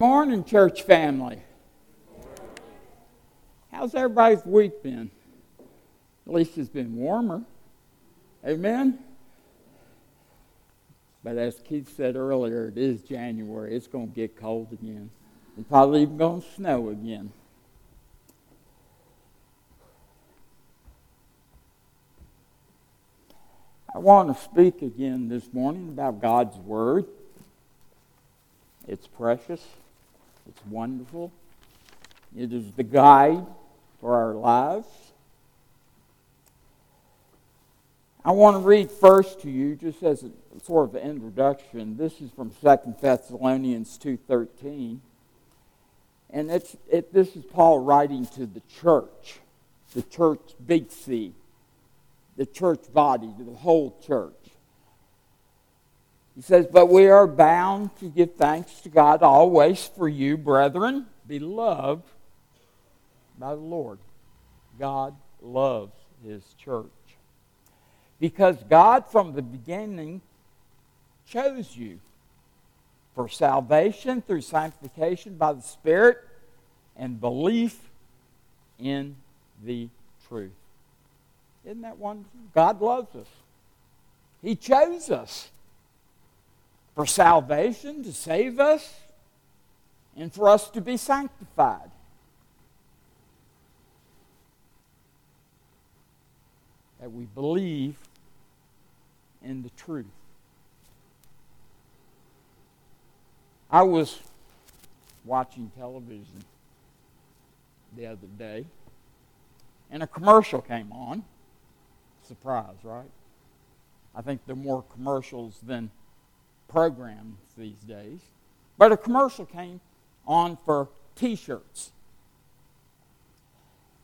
Morning, church family. How's everybody's week been? At least it's been warmer. Amen? But as Keith said earlier, it is January. It's going to get cold again. It's probably even going to snow again. I want to speak again this morning about God's Word. It's precious. It's wonderful. It is the guide for our lives. I want to read first to you, just as a sort of an introduction. This is from 2 Thessalonians 2.13. And it's, it, this is Paul writing to the church, the church, big C, the church body, the whole church. He says, But we are bound to give thanks to God always for you, brethren, beloved by the Lord. God loves his church. Because God, from the beginning, chose you for salvation through sanctification by the Spirit and belief in the truth. Isn't that wonderful? God loves us. He chose us for salvation, to save us, and for us to be sanctified. That we believe in the truth. I was watching television the other day, and a commercial came on. Surprise, right? I think there are more commercials than programs these days. But a commercial came on for t shirts.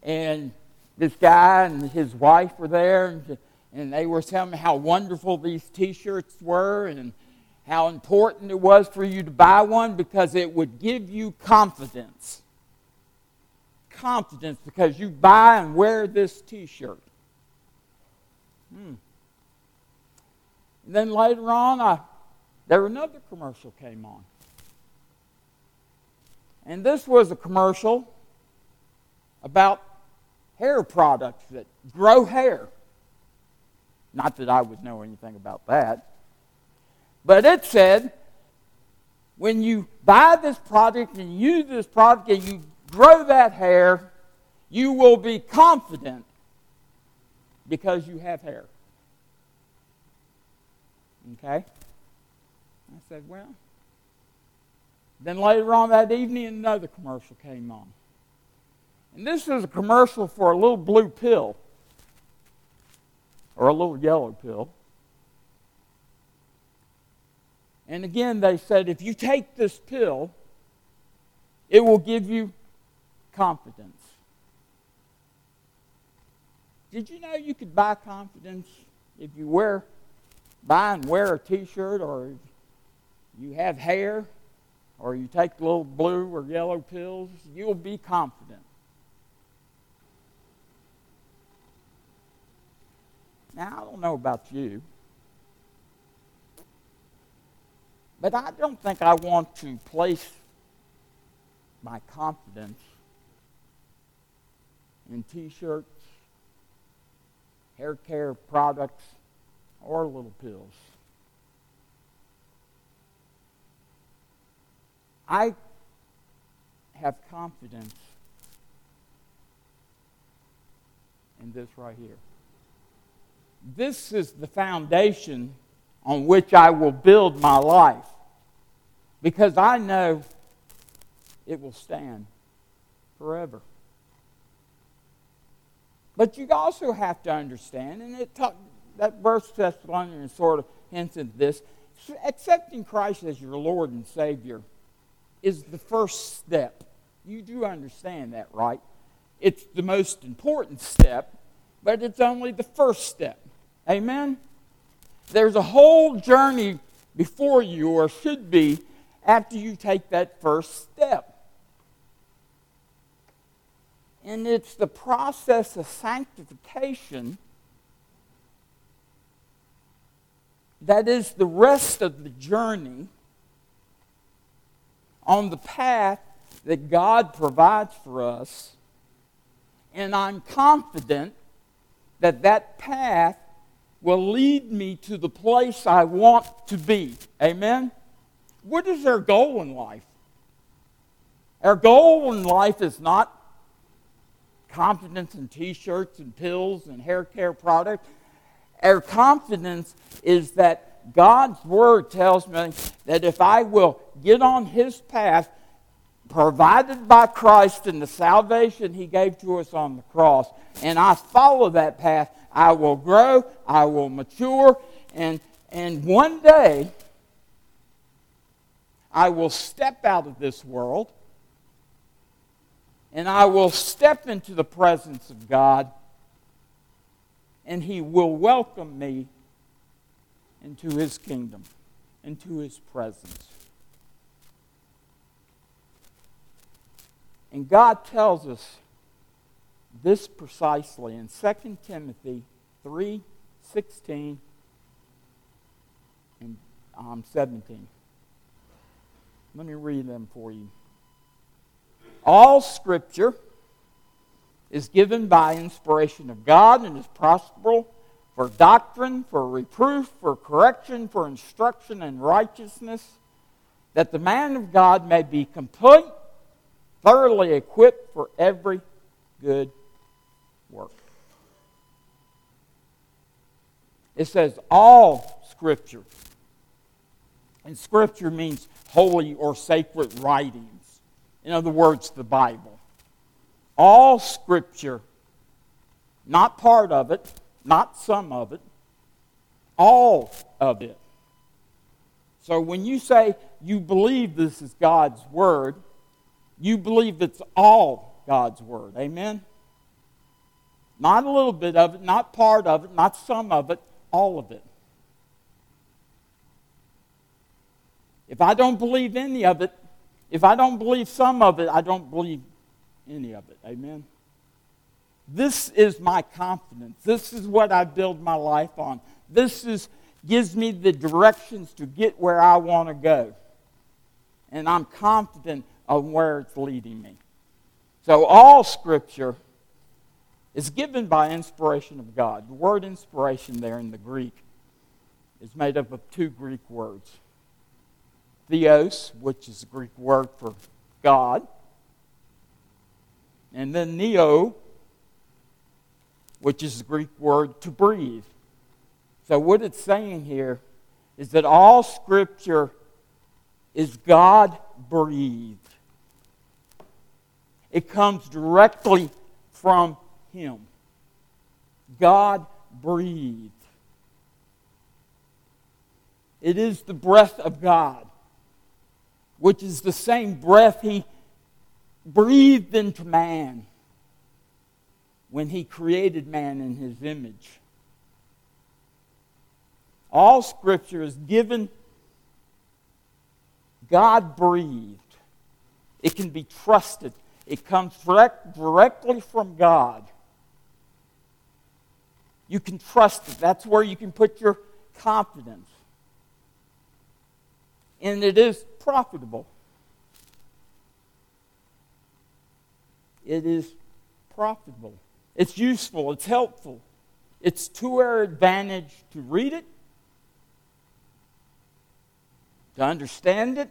And this guy and his wife were there, and, and they were telling me how wonderful these t shirts were and how important it was for you to buy one because it would give you confidence. Confidence because you buy and wear this t shirt. Hmm. then later on, I there another commercial came on. And this was a commercial about hair products that grow hair. Not that I would know anything about that. But it said when you buy this product and use this product and you grow that hair, you will be confident because you have hair. Okay? Said, Well. Then later on that evening, another commercial came on. And this was a commercial for a little blue pill or a little yellow pill. And again, they said if you take this pill, it will give you confidence. Did you know you could buy confidence if you wear, buy and wear a t shirt or you have hair or you take little blue or yellow pills, you'll be confident. Now, I don't know about you, but I don't think I want to place my confidence in t shirts, hair care products, or little pills. I have confidence in this right here. This is the foundation on which I will build my life because I know it will stand forever. But you also have to understand, and it talk, that verse Thessalonians sort of hints at this accepting Christ as your Lord and Savior is the first step. You do understand that, right? It's the most important step, but it's only the first step. Amen? There's a whole journey before you, or should be, after you take that first step. And it's the process of sanctification that is the rest of the journey on the path that God provides for us, and I'm confident that that path will lead me to the place I want to be. Amen? What is our goal in life? Our goal in life is not confidence in t shirts and pills and hair care products. Our confidence is that God's Word tells me that if I will get on His path, provided by Christ and the salvation He gave to us on the cross, and I follow that path, I will grow, I will mature, and, and one day I will step out of this world and I will step into the presence of God and He will welcome me into His kingdom, into His presence. And God tells us this precisely in 2 Timothy 3 16 and um, 17. Let me read them for you. All Scripture is given by inspiration of God and is prosperous for doctrine, for reproof, for correction, for instruction in righteousness, that the man of God may be complete thoroughly equipped for every good work. It says all Scripture. And Scripture means holy or sacred writings. In other words, the Bible. All Scripture, not part of it, not some of it, all of it. So when you say you believe this is God's Word, you believe it's all God's Word. Amen? Not a little bit of it, not part of it, not some of it, all of it. If I don't believe any of it, if I don't believe some of it, I don't believe any of it. Amen? This is my confidence. This is what I build my life on. This is, gives me the directions to get where I want to go. And I'm confident of where it's leading me. So, all Scripture is given by inspiration of God. The word inspiration there in the Greek is made up of two Greek words theos, which is the Greek word for God, and then pneo, which is the Greek word to breathe. So, what it's saying here is that all Scripture is God breathed. It comes directly from Him. God breathed. It is the breath of God, which is the same breath He breathed into man when He created man in His image. All Scripture is given, God breathed. It can be trusted. It comes direct, directly from God. You can trust it. That's where you can put your confidence. And it is profitable. It is profitable. It's useful. It's helpful. It's to our advantage to read it, to understand it,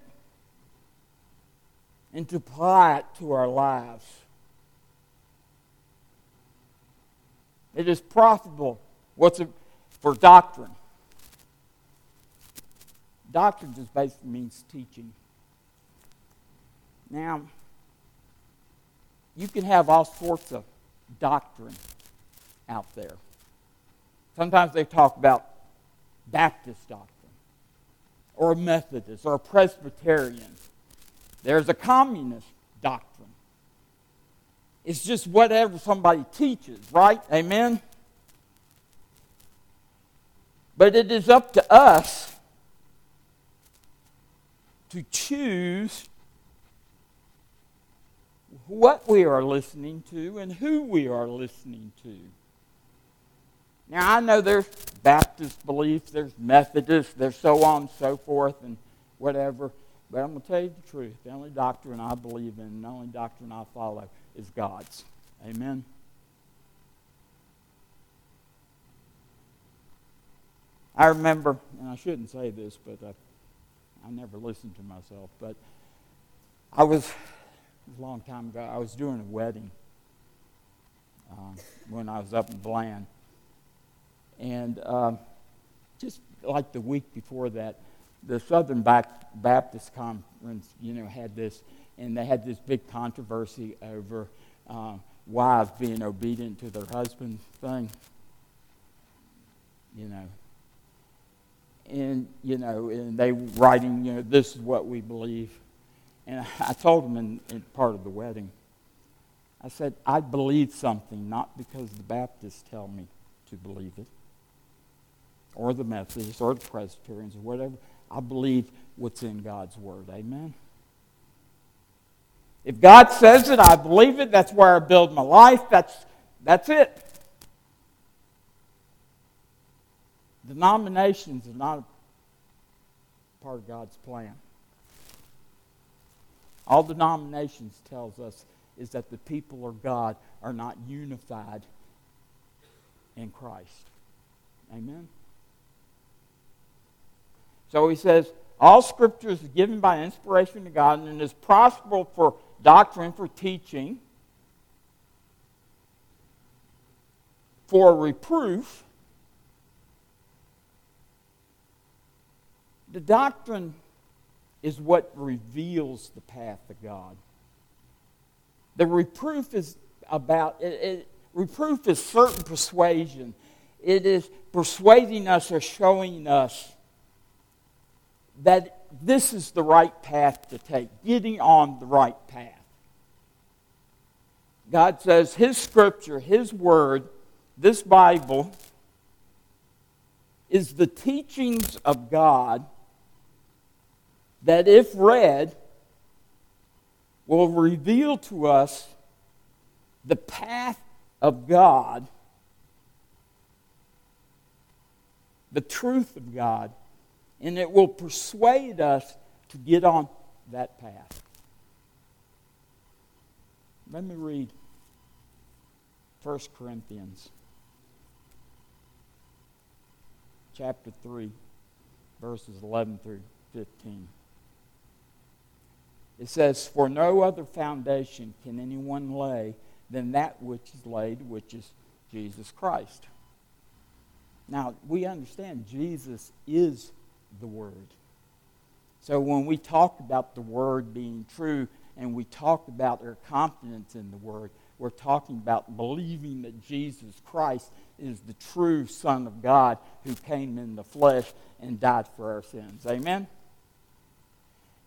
and to apply it to our lives. It is profitable. What's it for doctrine? Doctrine just basically means teaching. Now, you can have all sorts of doctrine out there. Sometimes they talk about Baptist doctrine, or Methodist, or Presbyterian. There's a communist doctrine. It's just whatever somebody teaches, right? Amen? But it is up to us to choose what we are listening to and who we are listening to. Now, I know there's Baptist beliefs, there's Methodist, there's so on and so forth, and whatever. But I'm going to tell you the truth. The only doctrine I believe in, the only doctrine I follow is God's. Amen. I remember, and I shouldn't say this, but I, I never listened to myself, but I was, a long time ago, I was doing a wedding uh, when I was up in Bland. And uh, just like the week before that, the Southern Baptist Conference, you know, had this, and they had this big controversy over uh, wives being obedient to their husband thing. You know, and you know, and they writing, you know, this is what we believe. And I told them in, in part of the wedding, I said, I believe something not because the Baptists tell me to believe it, or the Methodists, or the Presbyterians, or whatever. I believe what's in God's Word. Amen. If God says it, I believe it. That's where I build my life. That's, that's it. Denominations are not part of God's plan. All denominations tells us is that the people of God are not unified in Christ. Amen. So he says, all scripture is given by inspiration to God and is profitable for doctrine, for teaching, for reproof, The doctrine is what reveals the path of God. The reproof is about, it, it, reproof is certain persuasion. It is persuading us or showing us that this is the right path to take, getting on the right path. God says His scripture, His word, this Bible, is the teachings of God that, if read, will reveal to us the path of God, the truth of God, and it will persuade us to get on that path. Let me read 1 Corinthians chapter 3 verses 11 through 15. It says, For no other foundation can anyone lay than that which is laid, which is Jesus Christ. Now, we understand Jesus is the Word. So when we talk about the Word being true and we talk about our confidence in the Word, we're talking about believing that Jesus Christ is the true Son of God who came in the flesh and died for our sins. Amen?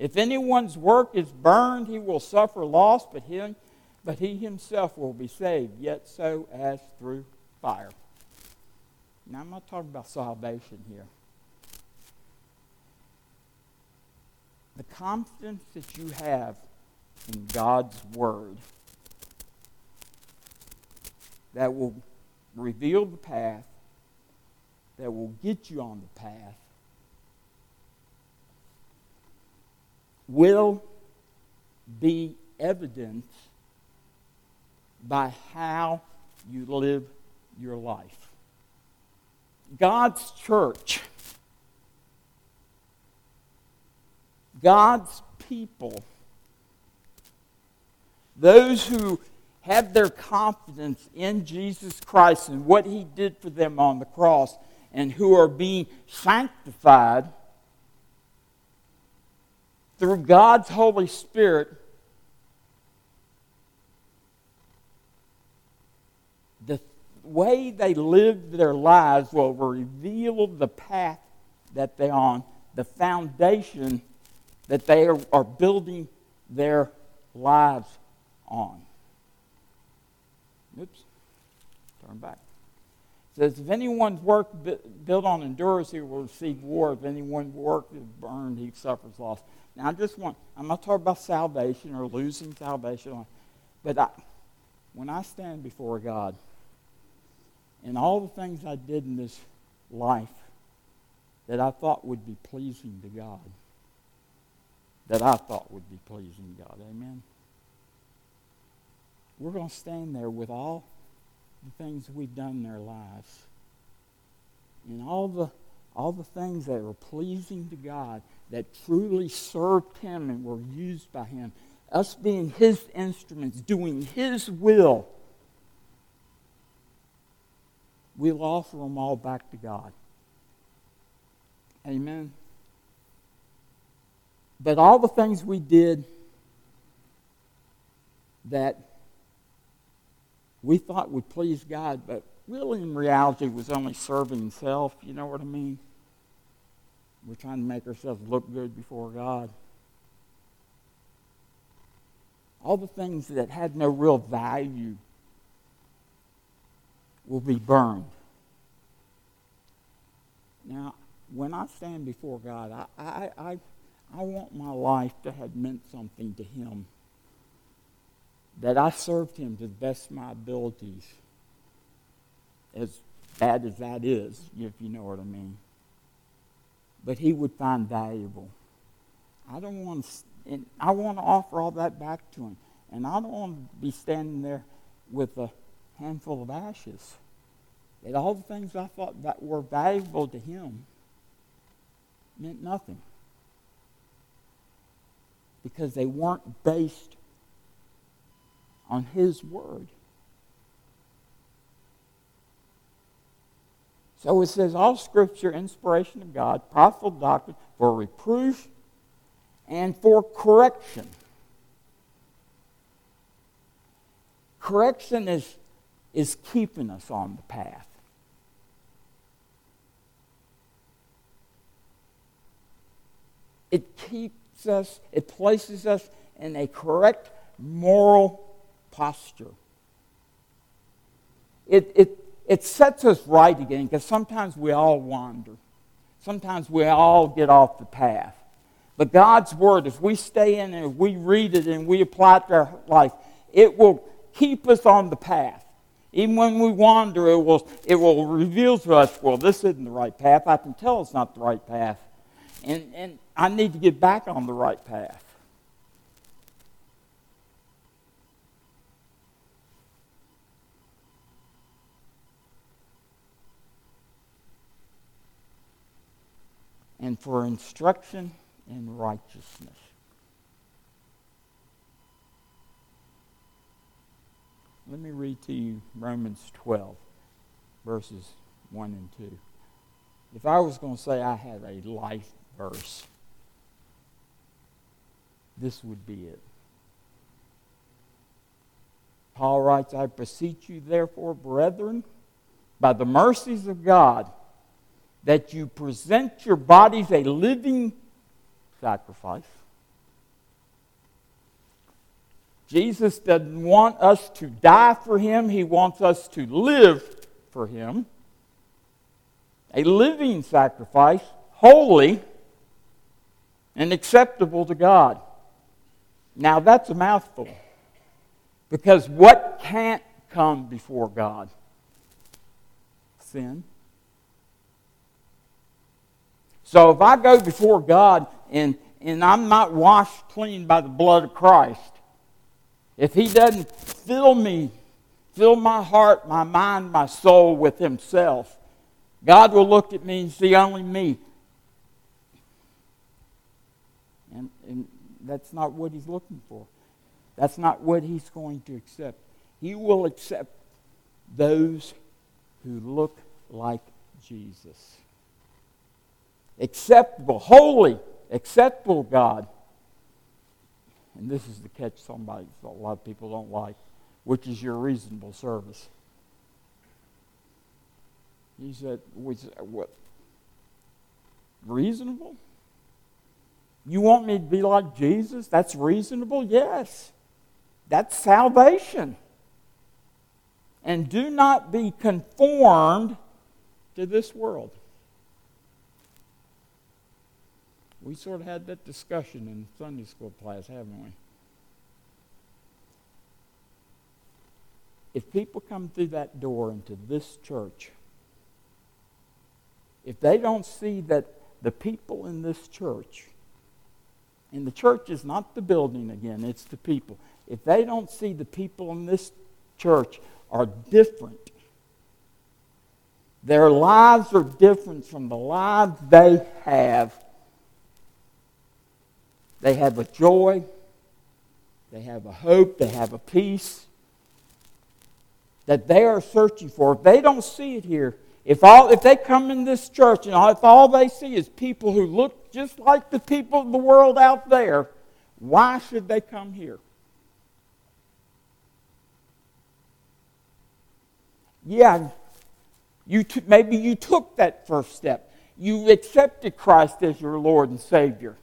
If anyone's work is burned, he will suffer loss, but he, but he himself will be saved, yet so as through fire. Now, I'm not talking about salvation here. The confidence that you have in God's Word that will reveal the path, that will get you on the path, will be evident by how you live your life. God's church, God's people, those who have their confidence in Jesus Christ and what He did for them on the cross, and who are being sanctified through God's Holy Spirit, the way they live their lives will reveal the path that they're on, the foundation that they are, are building their lives on. Oops. Turn back. Says, If anyone's work built on endurance, he will receive war. If anyone's work is burned, he suffers loss. Now, I just want, I'm not talking about salvation or losing salvation, but I, when I stand before God and all the things I did in this life that I thought would be pleasing to God, that I thought would be pleasing to God, amen? We're going to stand there with all the things we've done in our lives and all the all the things that were pleasing to God, that truly served Him and were used by Him, us being His instruments, doing His will, we'll offer them all back to God. Amen. But all the things we did that we thought would please God, but really in reality was only serving self. You know what I mean? We're trying to make ourselves look good before God. All the things that had no real value will be burned. Now, when I stand before God, I, I, I, I want my life to have meant something to Him that I served him to the best of my abilities, as bad as that is, if you know what I mean. But he would find valuable. I don't want to, I want to offer all that back to him. And I don't want to be standing there with a handful of ashes. That all the things I thought that were valuable to him meant nothing. Because they weren't based on His Word. So it says, all Scripture, inspiration of God, profitable doctrine for reproof and for correction. Correction is, is keeping us on the path. It keeps us, it places us in a correct moral posture. It, it, it sets us right again because sometimes we all wander. Sometimes we all get off the path. But God's Word, if we stay in and we read it and we apply it to our life, it will keep us on the path. Even when we wander, it will, it will reveal to us, well, this isn't the right path. I can tell it's not the right path. And, and I need to get back on the right path. And for instruction in righteousness. Let me read to you Romans 12, verses 1 and 2. If I was going to say I had a life verse, this would be it. Paul writes, I beseech you, therefore, brethren, by the mercies of God, that you present your bodies a living sacrifice. Jesus doesn't want us to die for him, he wants us to live for him. A living sacrifice, holy and acceptable to God. Now that's a mouthful. Because what can't come before God? Sin. So if I go before God and, and I'm not washed clean by the blood of Christ, if He doesn't fill me, fill my heart, my mind, my soul with Himself, God will look at me and see only me. And, and that's not what He's looking for. That's not what He's going to accept. He will accept those who look like Jesus acceptable, holy, acceptable God. And this is the catch somebody, a lot of people don't like, which is your reasonable service. He said, what? Reasonable? You want me to be like Jesus? That's reasonable? Yes. That's salvation. And do not be conformed to this world. We sort of had that discussion in Sunday school class, haven't we? If people come through that door into this church, if they don't see that the people in this church, and the church is not the building again, it's the people. If they don't see the people in this church are different, their lives are different from the lives they have. They have a joy, they have a hope, they have a peace that they are searching for. If they don't see it here, if, all, if they come in this church and if all they see is people who look just like the people of the world out there, why should they come here? Yeah, you t- maybe you took that first step. You accepted Christ as your Lord and Savior.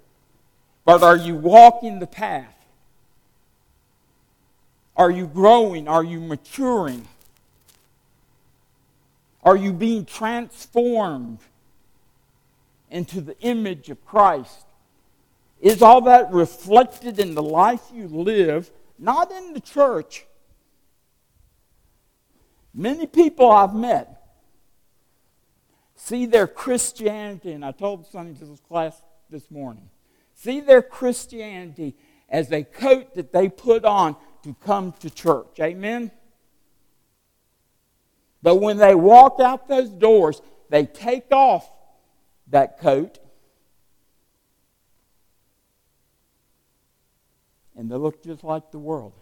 But are you walking the path? Are you growing? Are you maturing? Are you being transformed into the image of Christ? Is all that reflected in the life you live, not in the church? Many people I've met see their Christianity, and I told Sunday this class this morning, see their Christianity as a coat that they put on to come to church. Amen? But when they walk out those doors, they take off that coat and they look just like the world.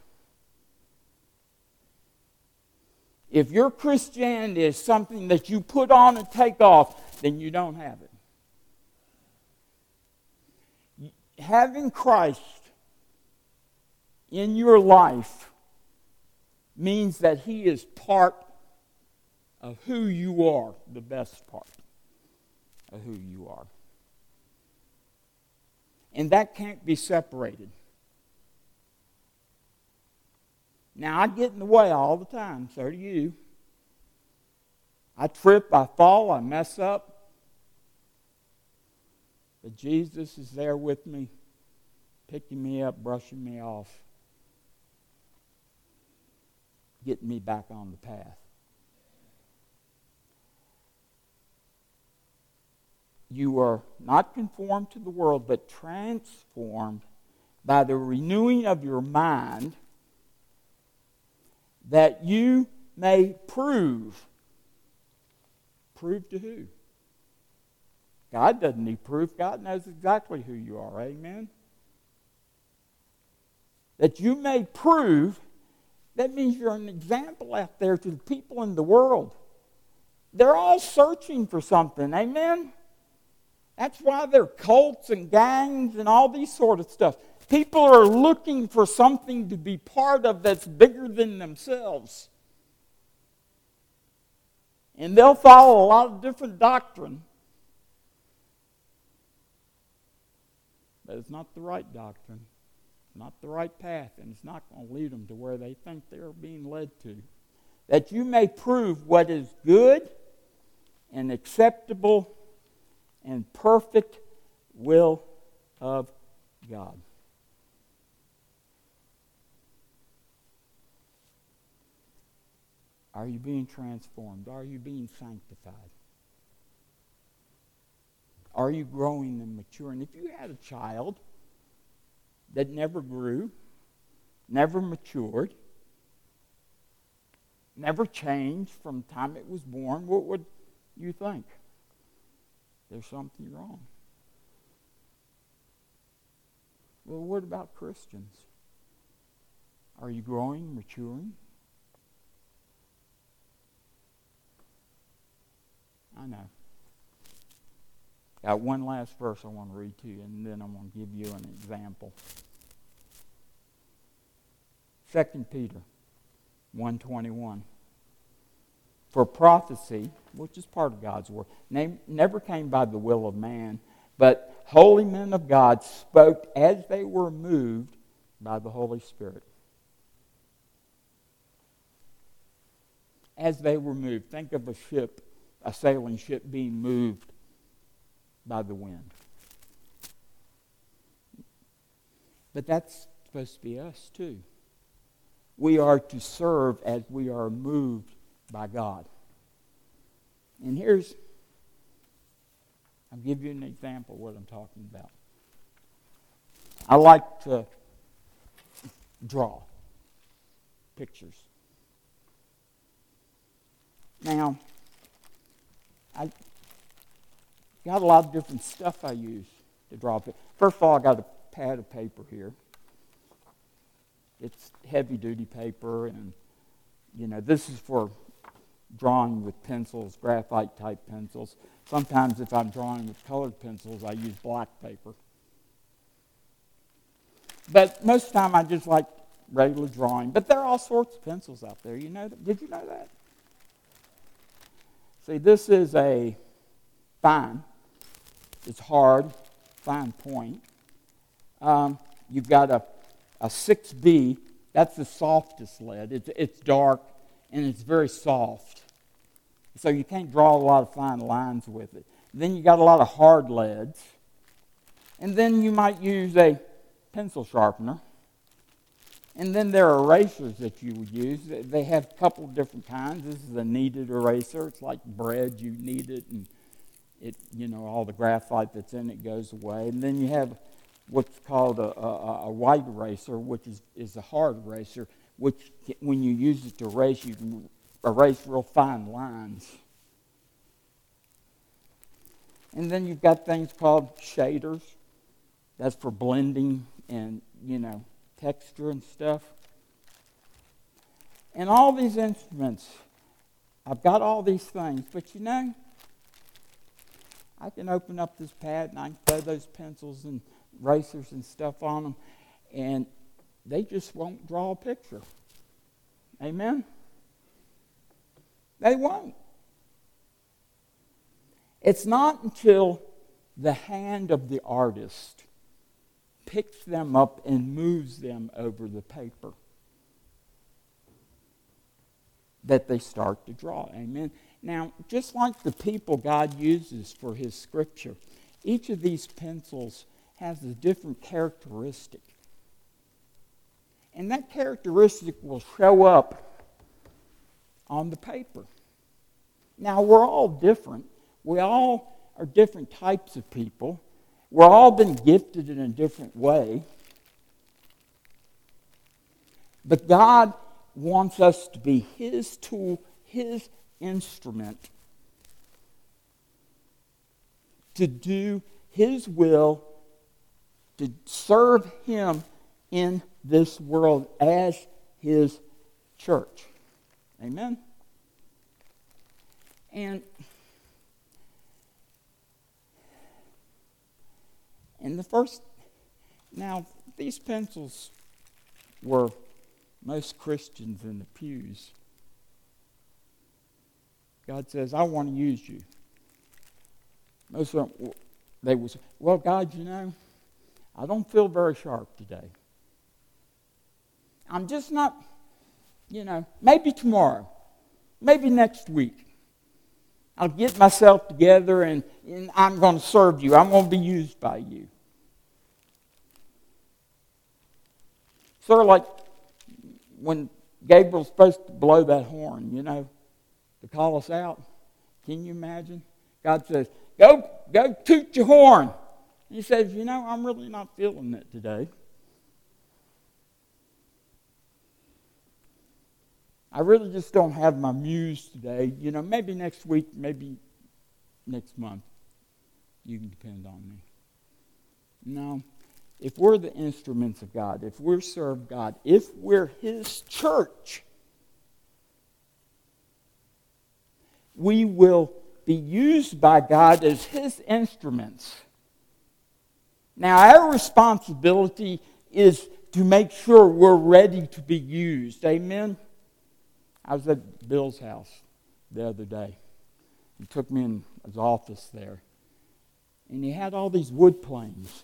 If your Christianity is something that you put on and take off, then you don't have it. Having Christ in your life means that He is part of who you are, the best part of who you are. And that can't be separated. Now, I get in the way all the time, so do you. I trip, I fall, I mess up. But Jesus is there with me, picking me up, brushing me off, getting me back on the path. you are not conformed to the world, but transformed by the renewing of your mind, that you may prove. Prove to who? God doesn't need proof. God knows exactly who you are. Amen? That you may prove, that means you're an example out there to the people in the world. They're all searching for something. Amen? That's why there are cults and gangs and all these sort of stuff. People are looking for something to be part of that's bigger than themselves. And they'll follow a lot of different doctrine. But it's not the right doctrine, not the right path, and it's not going to lead them to where they think they're being led to. That you may prove what is good and acceptable and perfect will of God. Are you being transformed? Are you being sanctified? Are you growing and maturing? If you had a child that never grew, never matured, never changed from the time it was born, what would you think? there's something wrong. Well, what about Christians? Are you growing, maturing? I know. Got one last verse I want to read to you, and then I'm going to give you an example. 2 Peter 121. For prophecy, which is part of God's word, never came by the will of man, but holy men of God spoke as they were moved by the Holy Spirit. As they were moved. Think of a ship, a sailing ship being moved by the wind. But that's supposed to be us too. We are to serve as we are moved by God. And here's, I'll give you an example of what I'm talking about. I like to draw pictures. Now, I got a lot of different stuff I use to draw. First of all, I got a pad of paper here. It's heavy duty paper, and you know, this is for drawing with pencils, graphite type pencils. Sometimes, if I'm drawing with colored pencils, I use black paper. But most of the time, I just like regular drawing. But there are all sorts of pencils out there. You know? Did you know that? See, this is a fine. It's hard, fine point. Um, you've got a, a 6B. That's the softest lead. It's, it's dark and it's very soft. So you can't draw a lot of fine lines with it. Then you got a lot of hard leads. And then you might use a pencil sharpener. And then there are erasers that you would use. They have a couple different kinds. This is a kneaded eraser. It's like bread. You knead it, and it, you know, all the graphite that's in it goes away. And then you have what's called a, a, a white eraser, which is, is a hard eraser, which when you use it to erase, you can erase real fine lines. And then you've got things called shaders. That's for blending and, you know, texture and stuff. And all these instruments, I've got all these things, but you know, I can open up this pad and I can throw those pencils and racers and stuff on them, and they just won't draw a picture. Amen? They won't. It's not until the hand of the artist picks them up and moves them over the paper that they start to draw. Amen. Now, just like the people God uses for his scripture, each of these pencils has a different characteristic. And that characteristic will show up on the paper. Now, we're all different. We all are different types of people. We're all been gifted in a different way. But God wants us to be His tool, His instrument to do His will, to serve Him in this world as His church. Amen? And And the first, now, these pencils were most Christians in the pews. God says, I want to use you. Most of them, they would say, Well, God, you know, I don't feel very sharp today. I'm just not, you know, maybe tomorrow, maybe next week. I'll get myself together and, and I'm going to serve you. I'm going to be used by you. Sort of like when Gabriel's supposed to blow that horn, you know, to call us out. Can you imagine? God says, Go, go toot your horn. he says, You know, I'm really not feeling it today. I really just don't have my muse today. You know, maybe next week, maybe next month, you can depend on me. No if we're the instruments of God, if we're serve God, if we're His church, we will be used by God as His instruments. Now, our responsibility is to make sure we're ready to be used. Amen? I was at Bill's house the other day. He took me in his office there. And he had all these wood planes.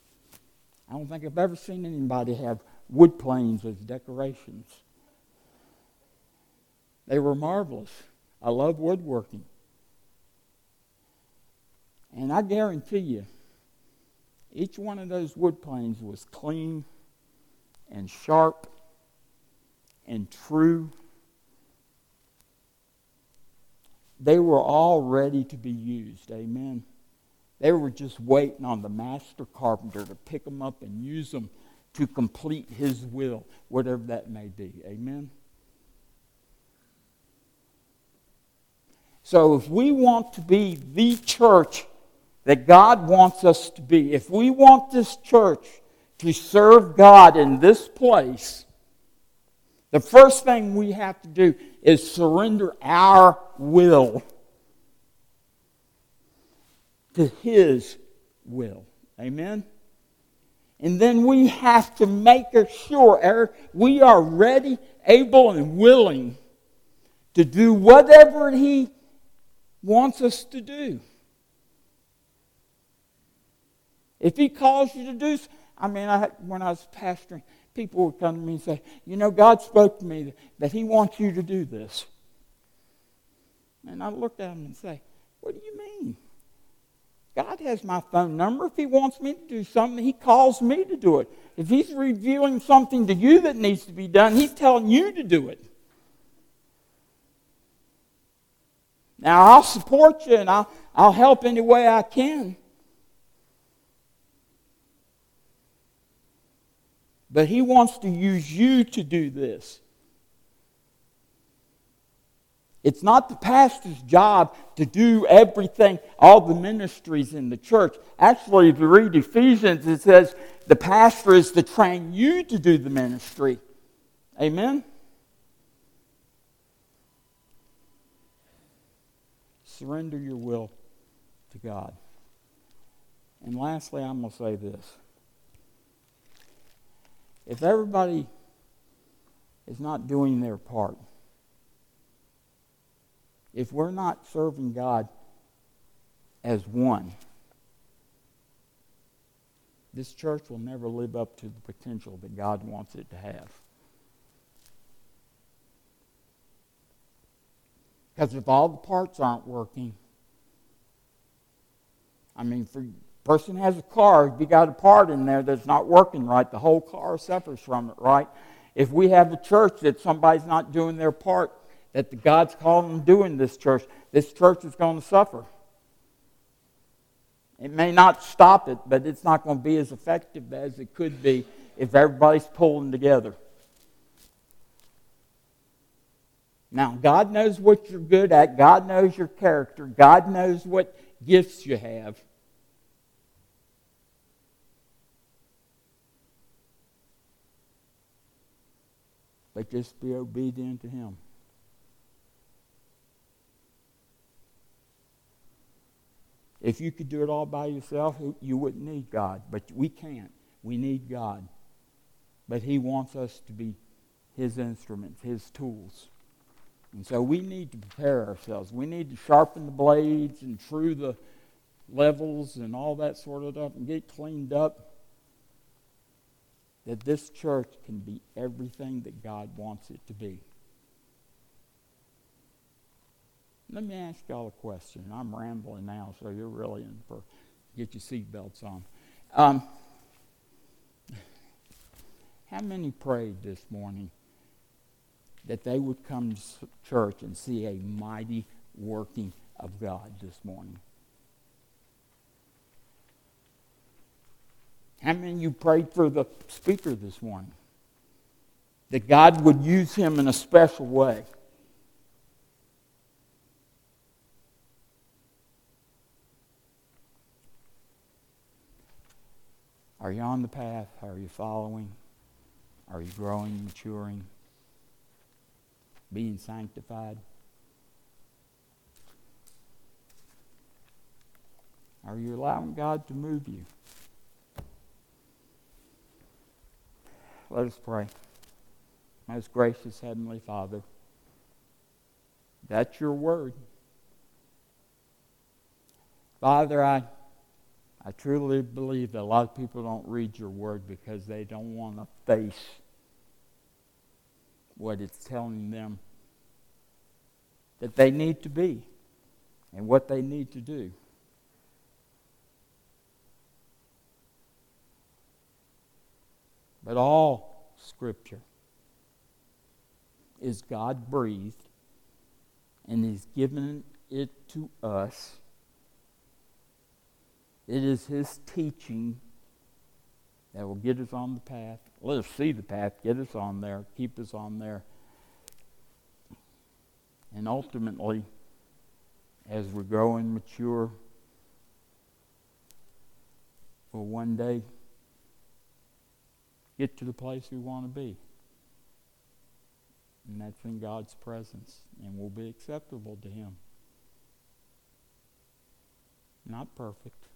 I don't think I've ever seen anybody have wood planes as decorations. They were marvelous. I love woodworking. And I guarantee you, each one of those wood planes was clean and sharp and true. They were all ready to be used. Amen. They were just waiting on the master carpenter to pick them up and use them to complete his will, whatever that may be. Amen. So if we want to be the church that God wants us to be, if we want this church to serve God in this place, the first thing we have to do is surrender our will to His will. Amen? And then we have to make sure we are ready, able, and willing to do whatever He wants us to do. If He calls you to do, I mean, I, when I was pastoring, people would come to me and say, You know, God spoke to me that He wants you to do this. And I looked at them and say, What do you mean? God has my phone number. If He wants me to do something, He calls me to do it. If He's revealing something to you that needs to be done, He's telling you to do it. Now, I'll support you and I'll, I'll help any way I can. But He wants to use you to do this. It's not the pastor's job to do everything, all the ministries in the church. Actually, if you read Ephesians, it says the pastor is to train you to do the ministry. Amen? Surrender your will to God. And lastly, I'm going to say this. If everybody is not doing their part, if we're not serving God as one, this church will never live up to the potential that God wants it to have. Because if all the parts aren't working, I mean, for person has a car, if you got a part in there that's not working right, the whole car suffers from it, right? If we have a church that somebody's not doing their part, that the God's calling them doing this church, this church is going to suffer. It may not stop it, but it's not going to be as effective as it could be if everybody's pulling together. Now, God knows what you're good at. God knows your character. God knows what gifts you have. But just be obedient to Him. If you could do it all by yourself, you wouldn't need God. But we can't. We need God. But He wants us to be His instruments, His tools. And so we need to prepare ourselves. We need to sharpen the blades and true the levels and all that sort of stuff and get cleaned up. That this church can be everything that God wants it to be. Let me ask y'all a question. I'm rambling now, so you're really in for get your seatbelts on. Um, how many prayed this morning that they would come to church and see a mighty working of God this morning? How many of you prayed for the speaker this morning? That God would use him in a special way. Are you on the path? Are you following? Are you growing, maturing, being sanctified? Are you allowing God to move you? Let us pray. Most gracious Heavenly Father, that's your word. Father, I I truly believe that a lot of people don't read your word because they don't want to face what it's telling them that they need to be and what they need to do. But all Scripture is God breathed and He's given it to us. It is His teaching that will get us on the path. Let us see the path, get us on there, keep us on there. And ultimately, as we grow and mature, we'll one day get to the place we want to be. And that's in God's presence and we'll be acceptable to Him. Not perfect,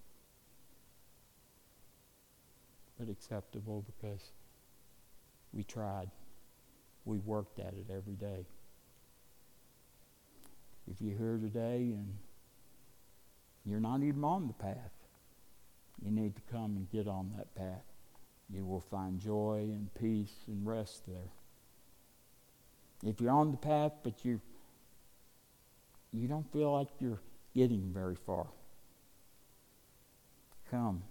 but acceptable because we tried. We worked at it every day. If you're here today and you're not even on the path, you need to come and get on that path. You will find joy and peace and rest there. If you're on the path but you you don't feel like you're getting very far, come.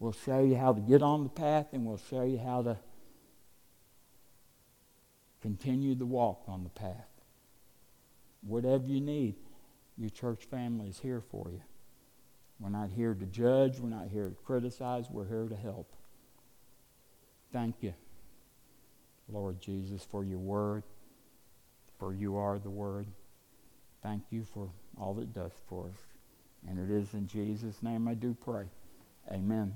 We'll show you how to get on the path and we'll show you how to continue the walk on the path. Whatever you need, your church family is here for you. We're not here to judge, we're not here to criticize, we're here to help. Thank you, Lord Jesus, for your word, for you are the word. Thank you for all it does for us. And it is in Jesus' name I do pray. Amen.